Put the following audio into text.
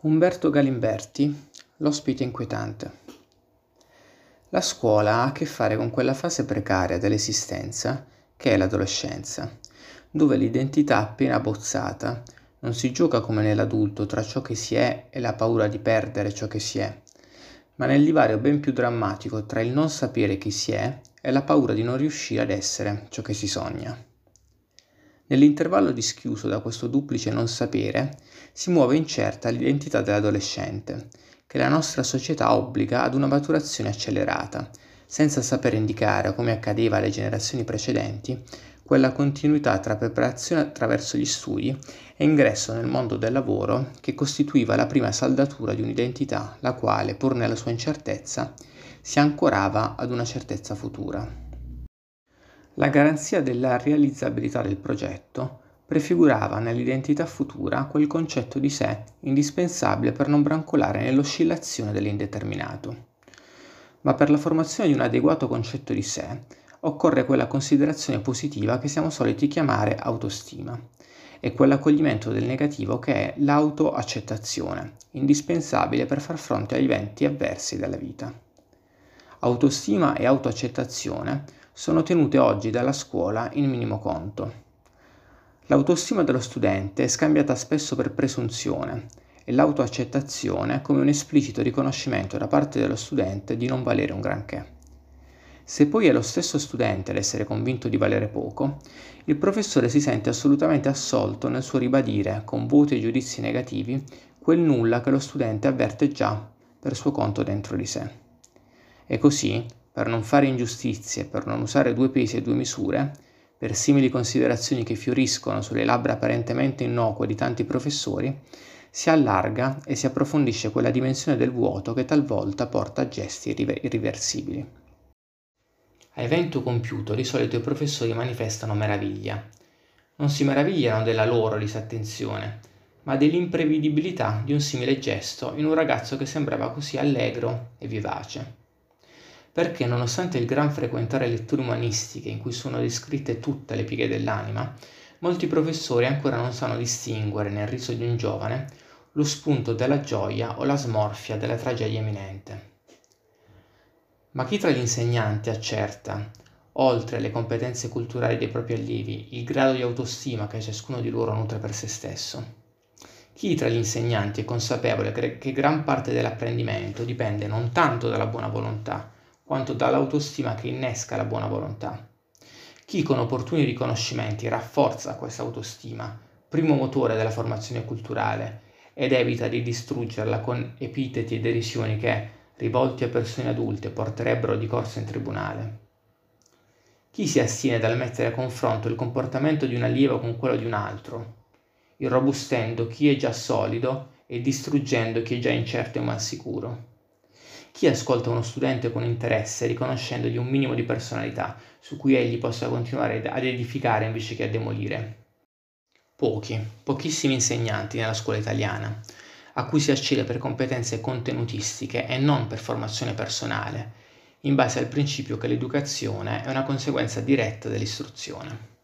Umberto Galimberti, L'ospite inquietante. La scuola ha a che fare con quella fase precaria dell'esistenza che è l'adolescenza, dove l'identità appena bozzata non si gioca come nell'adulto tra ciò che si è e la paura di perdere ciò che si è, ma nel divario ben più drammatico tra il non sapere chi si è e la paura di non riuscire ad essere ciò che si sogna. Nell'intervallo dischiuso da questo duplice non sapere si muove incerta l'identità dell'adolescente, che la nostra società obbliga ad una maturazione accelerata, senza saper indicare, come accadeva alle generazioni precedenti, quella continuità tra preparazione attraverso gli studi e ingresso nel mondo del lavoro che costituiva la prima saldatura di un'identità, la quale, pur nella sua incertezza, si ancorava ad una certezza futura. La garanzia della realizzabilità del progetto prefigurava nell'identità futura quel concetto di sé indispensabile per non brancolare nell'oscillazione dell'indeterminato. Ma per la formazione di un adeguato concetto di sé occorre quella considerazione positiva che siamo soliti chiamare autostima e quell'accoglimento del negativo che è l'autoaccettazione, indispensabile per far fronte agli eventi avversi della vita. Autostima e autoaccettazione sono tenute oggi dalla scuola in minimo conto. L'autostima dello studente è scambiata spesso per presunzione e l'autoaccettazione come un esplicito riconoscimento da parte dello studente di non valere un granché. Se poi è lo stesso studente ad essere convinto di valere poco, il professore si sente assolutamente assolto nel suo ribadire, con voti e giudizi negativi, quel nulla che lo studente avverte già per suo conto dentro di sé. E così, per non fare ingiustizie, per non usare due pesi e due misure, per simili considerazioni che fioriscono sulle labbra apparentemente innocue di tanti professori, si allarga e si approfondisce quella dimensione del vuoto che talvolta porta a gesti irriversibili. A evento compiuto di solito i professori manifestano meraviglia. Non si meravigliano della loro disattenzione, ma dell'imprevedibilità di un simile gesto in un ragazzo che sembrava così allegro e vivace perché nonostante il gran frequentare letture umanistiche in cui sono descritte tutte le pieghe dell'anima, molti professori ancora non sanno distinguere nel riso di un giovane lo spunto della gioia o la smorfia della tragedia imminente. Ma chi tra gli insegnanti accerta, oltre alle competenze culturali dei propri allievi, il grado di autostima che ciascuno di loro nutre per se stesso? Chi tra gli insegnanti è consapevole che gran parte dell'apprendimento dipende non tanto dalla buona volontà, quanto dall'autostima che innesca la buona volontà. Chi con opportuni riconoscimenti rafforza questa autostima, primo motore della formazione culturale, ed evita di distruggerla con epiteti e derisioni che, rivolti a persone adulte, porterebbero di corsa in tribunale. Chi si astiene dal mettere a confronto il comportamento di un allievo con quello di un altro, irrobustendo chi è già solido e distruggendo chi è già incerto e malsicuro. Chi ascolta uno studente con interesse, riconoscendogli un minimo di personalità su cui egli possa continuare ad edificare invece che a demolire? Pochi, pochissimi insegnanti nella scuola italiana, a cui si accede per competenze contenutistiche e non per formazione personale, in base al principio che l'educazione è una conseguenza diretta dell'istruzione.